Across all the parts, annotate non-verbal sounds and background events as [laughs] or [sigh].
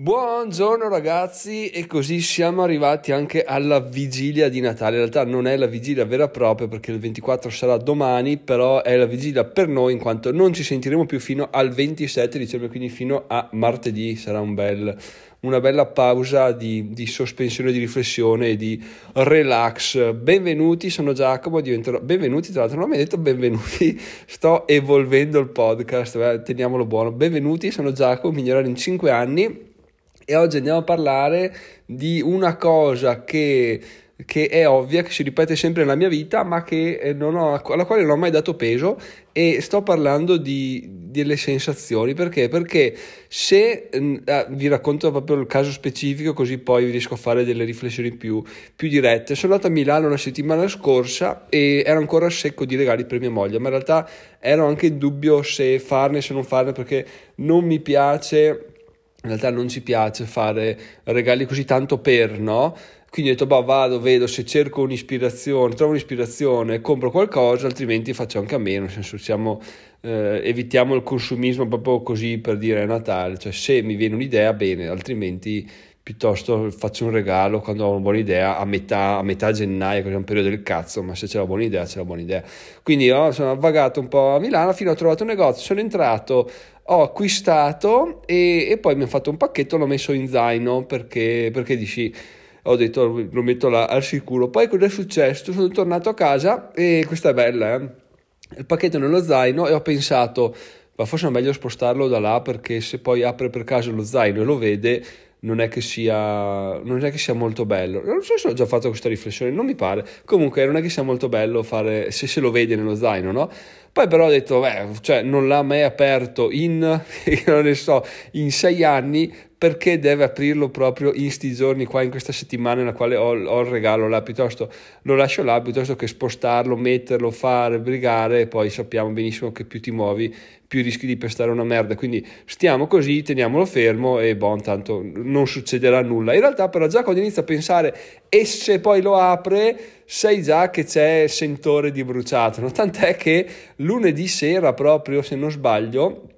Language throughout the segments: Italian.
Buongiorno ragazzi e così siamo arrivati anche alla vigilia di Natale. In realtà non è la vigilia vera e propria perché il 24 sarà domani, però è la vigilia per noi in quanto non ci sentiremo più fino al 27 dicembre, quindi fino a martedì sarà un bel, una bella pausa di, di, sospensione, di riflessione e di relax. Benvenuti, sono Giacomo, diventerò... Benvenuti, tra l'altro non mi hai detto benvenuti, [laughs] sto evolvendo il podcast, eh, teniamolo buono. Benvenuti, sono Giacomo, migliorare in 5 anni e oggi andiamo a parlare di una cosa che, che, è ovvia, che si ripete sempre nella mia vita, ma non ho, alla quale non ho mai dato peso e sto parlando di, delle sensazioni. Perché? Perché se eh, vi racconto proprio il caso specifico, così poi riesco a fare delle riflessioni più, più dirette. Sono andato a Milano la settimana scorsa e ero ancora secco di regali per mia moglie, ma in realtà ero anche in dubbio se farne, se non farne, perché non mi piace in realtà non ci piace fare regali così tanto per, no? Quindi ho detto, bah, vado, vedo se cerco un'ispirazione, trovo un'ispirazione, compro qualcosa, altrimenti faccio anche a meno, nel senso siamo, eh, evitiamo il consumismo proprio così per dire Natale, cioè se mi viene un'idea bene, altrimenti piuttosto faccio un regalo quando ho una buona idea a metà, a metà gennaio, che è un periodo del cazzo, ma se c'è la buona idea, c'è la buona idea. Quindi oh, sono vagato un po' a Milano fino a trovato un negozio, sono entrato, ho acquistato e, e, poi mi ha fatto un pacchetto, l'ho messo in zaino perché, perché dici, ho detto lo metto là al sicuro. Poi cosa è successo? Sono tornato a casa e questa è bella, eh? il pacchetto nello zaino e ho pensato, ma forse è meglio spostarlo da là perché se poi apre per caso lo zaino e lo vede non è che sia, non è che sia molto bello. Non so se ho già fatto questa riflessione, non mi pare. Comunque non è che sia molto bello fare, se se lo vede nello zaino, no? Poi però ho detto, beh, cioè non l'ha mai aperto in, [laughs] non ne so, in sei anni, perché deve aprirlo proprio in sti giorni qua, in questa settimana nella quale ho, ho il regalo là, piuttosto lo lascio là, piuttosto che spostarlo, metterlo, fare, brigare, e poi sappiamo benissimo che più ti muovi, più rischi di pestare una merda, quindi stiamo così, teniamolo fermo e bon, tanto non succederà nulla. In realtà però già quando inizia a pensare e se poi lo apre, sai già che c'è sentore di bruciato, no? tant'è che lunedì sera proprio, se non sbaglio,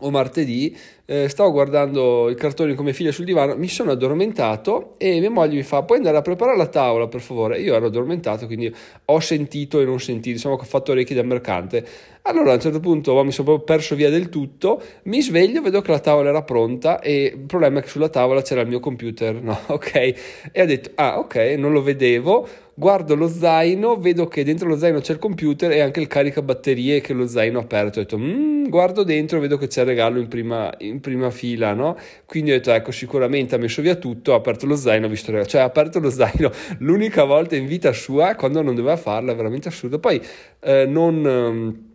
o martedì, eh, stavo guardando i cartoni con mia figlia sul divano, mi sono addormentato e mia moglie mi fa puoi andare a preparare la tavola per favore? Io ero addormentato quindi ho sentito e non sentito, diciamo che ho fatto orecchie da mercante. Allora a un certo punto oh, mi sono proprio perso via del tutto, mi sveglio, vedo che la tavola era pronta e il problema è che sulla tavola c'era il mio computer, [laughs] no? Ok? E ho detto ah ok, non lo vedevo guardo lo zaino, vedo che dentro lo zaino c'è il computer e anche il caricabatterie che lo zaino ha aperto. Ho detto, mm, guardo dentro, vedo che c'è il regalo in prima, in prima fila, no? Quindi ho detto, ecco, sicuramente ha messo via tutto, ha aperto lo zaino, ha visto il regalo. Cioè, ha aperto lo zaino [laughs] l'unica volta in vita sua quando non doveva farlo, è veramente assurdo. Poi eh, non...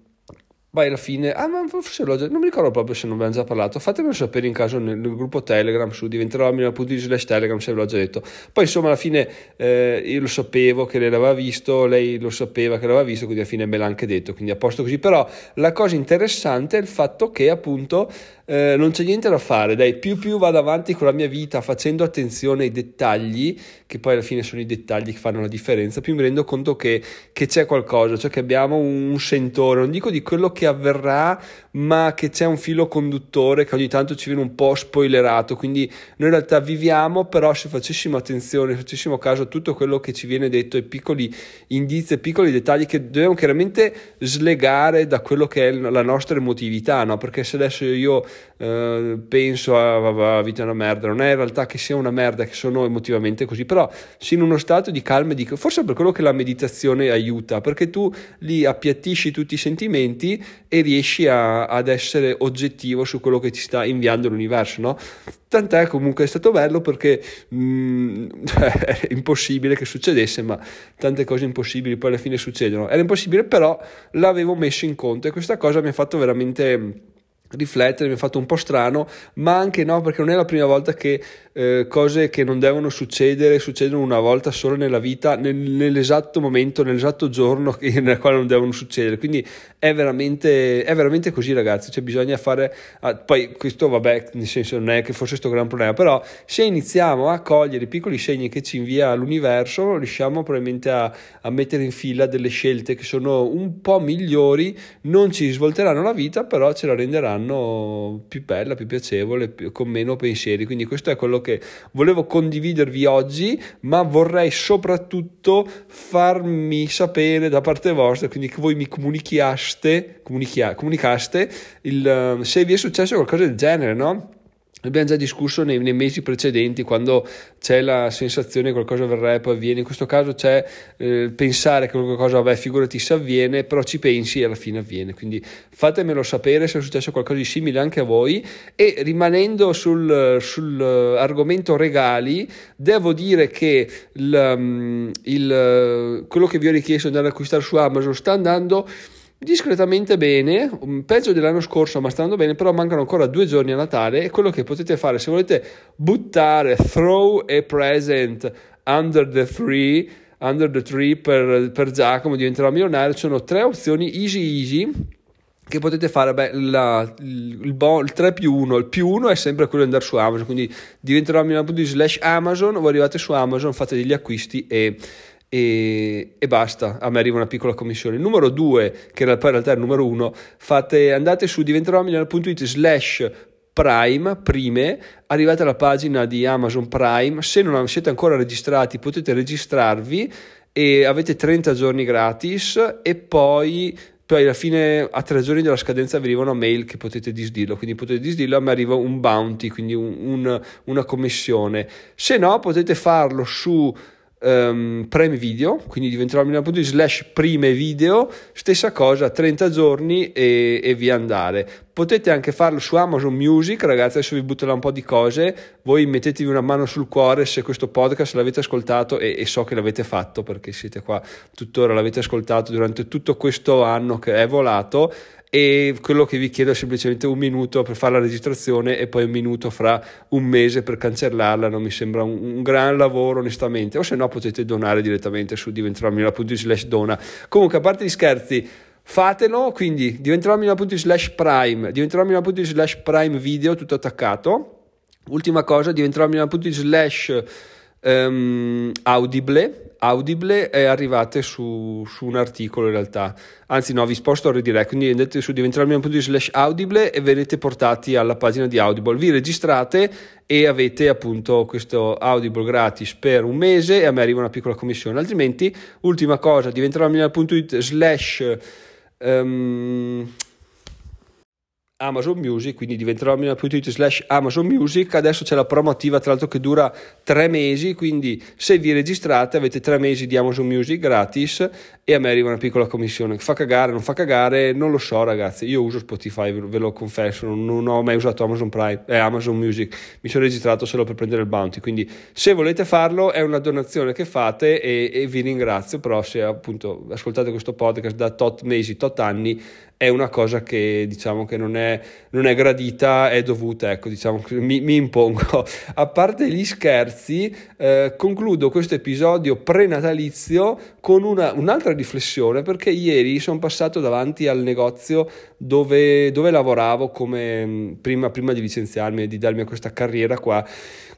Poi alla fine, ah, ma forse l'ho già, non mi ricordo proprio se non abbiamo già parlato. Fatemelo sapere in caso nel, nel gruppo Telegram su diventerò a slash Telegram se ve l'ho già detto. Poi insomma, alla fine eh, io lo sapevo che lei l'aveva visto, lei lo sapeva che l'aveva visto, quindi alla fine me l'ha anche detto, quindi a posto così. Però la cosa interessante è il fatto che appunto eh, non c'è niente da fare, dai, più più vado avanti con la mia vita facendo attenzione ai dettagli, che poi alla fine sono i dettagli che fanno la differenza, più mi rendo conto che, che c'è qualcosa, cioè che abbiamo un sentore, non dico di quello che avverrà, ma che c'è un filo conduttore che ogni tanto ci viene un po' spoilerato, quindi noi in realtà viviamo, però se facessimo attenzione, se facessimo caso a tutto quello che ci viene detto, ai piccoli indizi, ai piccoli dettagli che dobbiamo chiaramente slegare da quello che è la nostra emotività, no? perché se adesso io eh, penso a la vita è una merda, non è in realtà che sia una merda, che sono emotivamente così, però sei in uno stato di calma e di... forse per quello che la meditazione aiuta, perché tu lì appiattisci tutti i sentimenti e riesci a, ad essere oggettivo su quello che ti sta inviando l'universo, no? Tant'è comunque è stato bello perché mh, mm, [laughs] è impossibile che succedesse, ma tante cose impossibili poi alla fine succedono. Era impossibile, però l'avevo messo in conto e questa cosa mi ha fatto veramente riflettere, mi ha fatto un po' strano, ma anche no, perché non è la prima volta che eh, cose che non devono succedere succedono una volta solo nella vita, nel, nell'esatto momento, nell'esatto giorno nel quale non devono succedere. Quindi è veramente, è veramente così, ragazzi. Cioè, bisogna fare. Ah, poi, questo, vabbè, nel senso, non è che fosse questo gran problema, però se iniziamo a cogliere i piccoli segni che ci invia l'universo, riusciamo probabilmente a, a mettere in fila delle scelte che sono un po' migliori, non ci svolteranno la vita, però ce la renderanno anno più bella, più piacevole, più, con meno pensieri. Quindi questo è quello che volevo condividervi oggi, ma vorrei soprattutto farmi sapere da parte vostra, quindi che voi mi comunichiaste, comunichia, comunicaste il, se vi è successo qualcosa del genere, no? Abbiamo già discusso nei, nei, mesi precedenti quando c'è la sensazione che qualcosa verrà e poi avviene, in questo caso c'è eh, pensare che qualcosa, vabbè, figurati se avviene, però ci pensi e alla fine avviene. Quindi fatemelo sapere se è successo qualcosa di simile anche a voi. E rimanendo sul, sul argomento regali, devo dire che il, mm, il, quello che vi ho richiesto di andare ad acquistare su Amazon sta andando discretamente bene, peggio dell'anno scorso, ma sta andando bene, però mancano ancora due giorni a Natale e quello che potete fare se volete buttare throw a present under the tree, under the tree per, per Giacomo diventerà milionario, ci sono tre opzioni easy easy che potete fare, beh, la, il, il, il, 3 più 1, il più 1 è sempre quello di andare su Amazon, quindi diventerà milionario slash Amazon, voi arrivate su Amazon, fate degli acquisti e e, e, basta, a me arriva una piccola commissione. Numero 2, che in realtà è il numero 1, fate, andate su diventeròmilionario.it slash Prime, prime, arrivate alla pagina di Amazon Prime, se non siete ancora registrati potete registrarvi e avete 30 giorni gratis e poi poi alla fine a tre giorni della scadenza vi arriva una mail che potete disdirlo, quindi potete disdirlo, a me arriva un bounty, quindi un, un, una commissione. Se no potete farlo su um, Prime Video, quindi diventerò milano.it slash prime video, stessa cosa, 30 giorni e, e, via andare. Potete anche farlo su Amazon Music, ragazzi, adesso vi butto là un po' di cose, voi mettetevi una mano sul cuore se questo podcast l'avete ascoltato e, e so che l'avete fatto perché siete qua tuttora, l'avete ascoltato durante tutto questo anno che è volato e quello che vi chiedo è semplicemente un minuto per fare la registrazione e poi un minuto fra un mese per cancellarla, non mi sembra un, un gran lavoro onestamente, o se no potete donare direttamente su diventeromila.it slash dona. Comunque a parte gli scherzi, fatelo, quindi diventeromila.it slash prime, diventeromila.it slash prime video tutto attaccato. Ultima cosa, diventeromila.it slash um, audible Audible è arrivate su, su, un articolo in realtà, anzi no vi sposto a redirect, quindi andate su diventeralmeno.it slash audible e venite portati alla pagina di Audible, vi registrate e avete appunto questo Audible gratis per un mese e a me arriva una piccola commissione, altrimenti ultima cosa diventeralmeno.it slash um, Amazon Music, quindi diventerò milano.it slash Amazon Music, adesso c'è la promo attiva tra l'altro che dura tre mesi, quindi se vi registrate avete tre mesi di Amazon Music gratis e a me arriva una piccola commissione, fa cagare, non fa cagare, non lo so ragazzi, io uso Spotify, ve lo confesso, non ho mai usato Amazon Prime, eh, Amazon Music, mi sono registrato solo per prendere il bounty, quindi se volete farlo è una donazione che fate e, e vi ringrazio, però se appunto ascoltate questo podcast da tot mesi, tot anni, è una cosa che diciamo che non è, non è gradita, è dovuta, ecco, diciamo, mi, mi impongo. A parte gli scherzi, eh, concludo questo episodio prenatalizio con una, un'altra riflessione, perché ieri sono passato davanti al negozio dove, dove lavoravo come prima, prima di licenziarmi e di darmi a questa carriera qua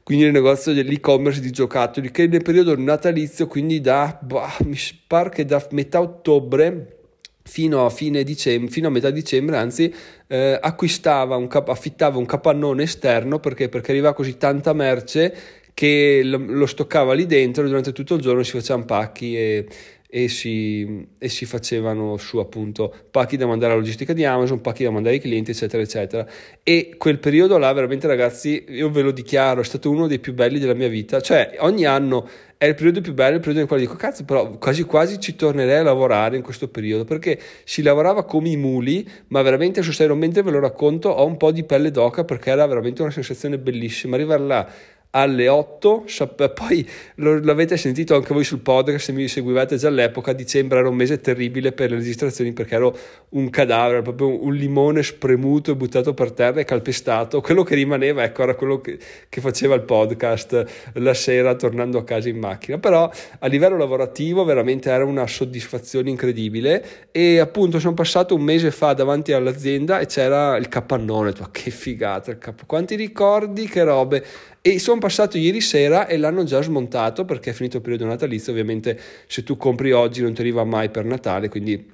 quindi nel negozio dell'e-commerce di giocattoli che nel periodo natalizio quindi da bah, mi pare che da metà ottobre fino a, dicembre, fino a metà dicembre, anzi, eh, acquistava un cap- affittava un capannone esterno perché, perché arrivava così tanta merce che lo, lo, stoccava lì dentro e durante tutto il giorno si facevano pacchi e, e, si, e si facevano su appunto pacchi da mandare alla logistica di Amazon, pacchi da mandare ai clienti, eccetera, eccetera. E quel periodo là, veramente, ragazzi, io ve lo dichiaro, è stato uno dei più belli della mia vita. Cioè, ogni anno è il periodo più bello, il periodo in cui dico cazzo però quasi quasi ci tornerei a lavorare in questo periodo perché si lavorava come i muli ma veramente sul serio mentre ve lo racconto ho un po' di pelle d'oca perché era veramente una sensazione bellissima arrivare là alle 8, [laughs] poi l'avete sentito anche voi sul podcast se mi seguivate già all'epoca, dicembre era un mese terribile per le registrazioni perché ero un cadavere, proprio un limone spremuto e buttato per terra e calpestato, quello che rimaneva ecco era quello che, che faceva il podcast la sera tornando a casa in macchina, però a livello lavorativo veramente era una soddisfazione incredibile. E appunto sono passato un mese fa davanti all'azienda e c'era il capannone, che figata il capo, quanti ricordi, che robe e sono passato ieri sera e l'hanno già smontato perché è finito il periodo natalizio. Ovviamente, se tu compri oggi non ti arriva mai per Natale, quindi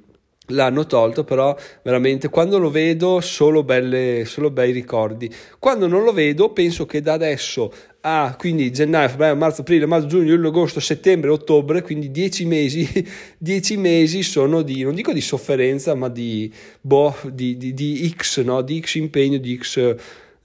l'hanno tolto, però veramente quando lo vedo solo, belle, solo bei ricordi. Quando non lo vedo penso che da adesso a quindi gennaio, febbraio, marzo, aprile, maggio, giugno, luglio, agosto, settembre, ottobre, quindi dieci mesi, [laughs] dieci mesi sono di, non dico di sofferenza, ma di, boh, di, di, di X, no? di X impegno, di X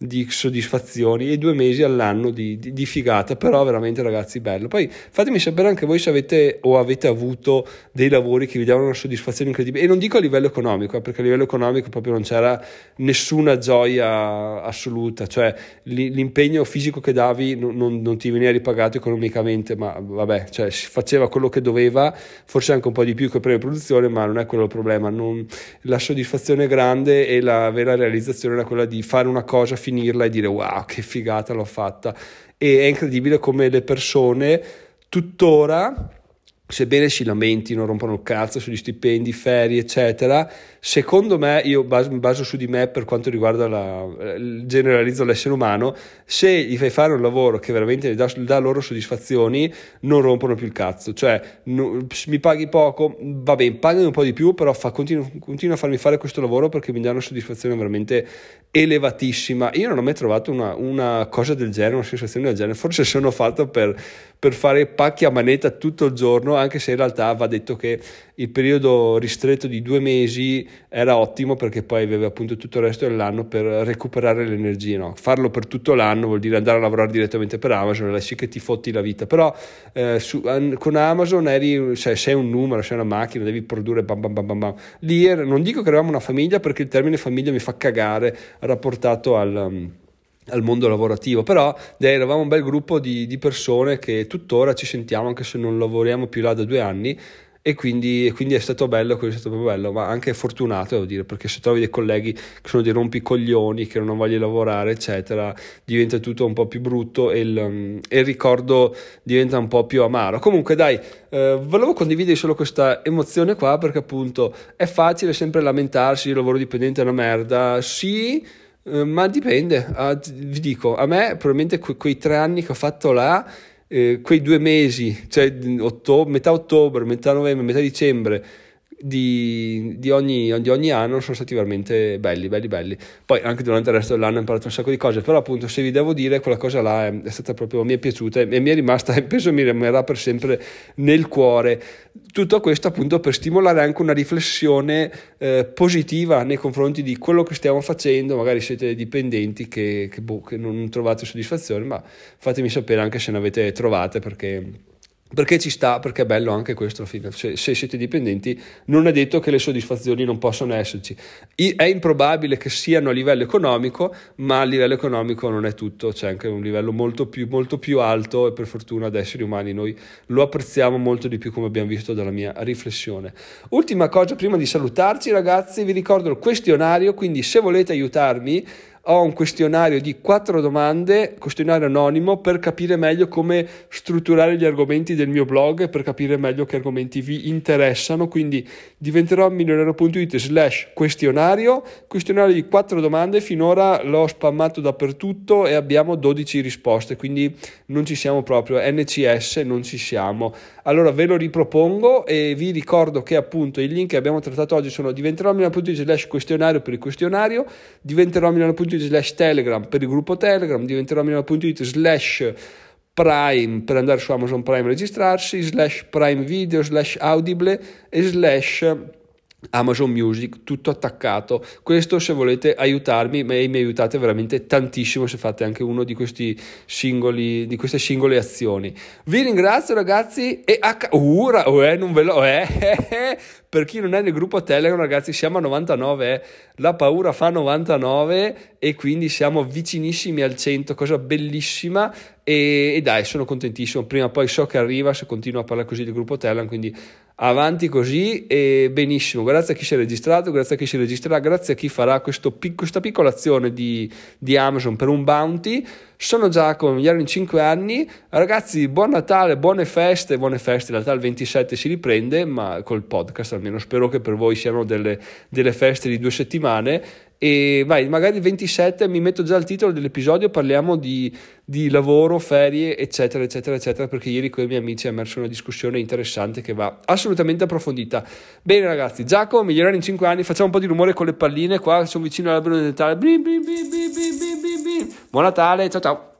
di soddisfazioni e due mesi all'anno di, di, di, figata, però veramente ragazzi bello. Poi fatemi sapere anche voi se avete o avete avuto dei lavori che vi davano una soddisfazione incredibile. E non dico a livello economico, eh, perché a livello economico proprio non c'era nessuna gioia assoluta, cioè l'impegno fisico che davi non, non, non ti veniva ripagato economicamente, ma vabbè, cioè si faceva quello che doveva, forse anche un po' di più che prima produzione, ma non è quello il problema, non, la soddisfazione grande e la vera realizzazione era quella di fare una cosa finirla e dire wow che figata l'ho fatta e è incredibile come le persone tuttora sebbene si lamentino, rompano il cazzo sugli stipendi, ferie, eccetera, secondo me, io baso, baso su di me per quanto riguarda la, generalizzo l'essere umano, se gli fai fare un lavoro che veramente dà, dà loro soddisfazioni, non rompono più il cazzo, cioè no, mi paghi poco, va bene, pagami un po' di più, però fa, continua, continua a farmi fare questo lavoro perché mi dà una soddisfazione veramente elevatissima. Io non ho mai trovato una, una cosa del genere, una sensazione del genere, forse sono fatto per, per fare pacchi a manetta tutto il giorno, anche se in realtà va detto che il periodo ristretto di due mesi era ottimo perché poi avevi appunto tutto il resto dell'anno per recuperare le energie. No? Farlo per tutto l'anno vuol dire andare a lavorare direttamente per Amazon, sì che ti fotti la vita, però eh, su, con Amazon eri, cioè, sei un numero, sei una macchina, devi produrre bam bam bam bam. bam. Lì era, non dico che eravamo una famiglia perché il termine famiglia mi fa cagare rapportato al... Um, al mondo lavorativo, però dai, eravamo un bel gruppo di, di, persone che tuttora ci sentiamo anche se non lavoriamo più là da due anni e quindi, e quindi è stato bello, è stato proprio bello, ma anche fortunato devo dire, perché se trovi dei colleghi che sono dei rompicoglioni, che non di lavorare, eccetera, diventa tutto un po' più brutto e il, um, e il ricordo diventa un po' più amaro. Comunque dai, eh, volevo condividere solo questa emozione qua perché appunto è facile sempre lamentarsi, il lavoro dipendente è una merda, sì eh, ma dipende, ah, vi dico, a me probabilmente que- quei tre anni che ho fatto là, eh, quei due mesi, cioè ottobre, metà ottobre, metà novembre, metà dicembre, di, di, ogni, di, ogni, anno sono stati veramente belli, belli, belli. Poi anche durante il resto dell'anno ho imparato un sacco di cose, però appunto se vi devo dire quella cosa là è, è stata proprio, mi è piaciuta e, mi è rimasta e [laughs] penso mi rimarrà per sempre nel cuore. Tutto questo appunto per stimolare anche una riflessione eh, positiva nei confronti di quello che stiamo facendo, magari siete dipendenti che, che, boh, che non trovate soddisfazione, ma fatemi sapere anche se ne avete trovate perché perché ci sta, perché è bello anche questo, se, se, siete dipendenti non è detto che le soddisfazioni non possano esserci, è improbabile che siano a livello economico, ma a livello economico non è tutto, c'è anche un livello molto più, molto più alto e per fortuna ad esseri umani noi lo apprezziamo molto di più come abbiamo visto dalla mia riflessione. Ultima cosa, prima di salutarci ragazzi, vi ricordo il questionario, quindi se volete aiutarmi ho un questionario di quattro domande, questionario anonimo, per capire meglio come strutturare gli argomenti del mio blog, per capire meglio che argomenti vi interessano, quindi diventerò milionario.it slash questionario, questionario di quattro domande, finora l'ho spammato dappertutto e abbiamo 12 risposte, quindi non ci siamo proprio, NCS non ci siamo. Allora ve lo ripropongo e vi ricordo che appunto i link che abbiamo trattato oggi sono diventerò milionario.it slash questionario per il questionario, diventerò milionario.it milano.it slash telegram per il gruppo telegram, diventerò milano.it slash prime per andare su Amazon Prime e registrarsi, slash prime video, slash audible e slash Amazon Music, tutto attaccato. Questo se volete aiutarmi, e mi aiutate veramente tantissimo se fate anche uno di questi singoli, di queste singole azioni. Vi ringrazio ragazzi e a ura, uh, eh, non ve lo eh, [laughs] per chi non è nel gruppo Telegram ragazzi siamo a 99, eh. la paura fa 99 e quindi siamo vicinissimi al 100, cosa bellissima e, e dai sono contentissimo, prima o poi so che arriva se continuo a parlare così del gruppo Telegram, quindi avanti così e benissimo. Grazie a chi si è registrato, grazie a chi si registrerà, grazie a chi farà questo, questa piccola azione di, di, Amazon per un bounty. Sono Giacomo, mi in 5 anni. Ragazzi, buon Natale, buone feste, buone feste. In realtà il 27 si riprende, ma col podcast almeno spero che per voi siano delle, delle feste di due settimane e vai, magari il 27 mi metto già il titolo dell'episodio, parliamo di, di lavoro, ferie, eccetera, eccetera, eccetera, perché ieri con i miei amici è emersa una discussione interessante che va assolutamente approfondita. Bene ragazzi, Giacomo, migliorare in 5 anni, facciamo un po' di rumore con le palline qua, sono vicino all'albero di Natale. Buon Natale, ciao ciao!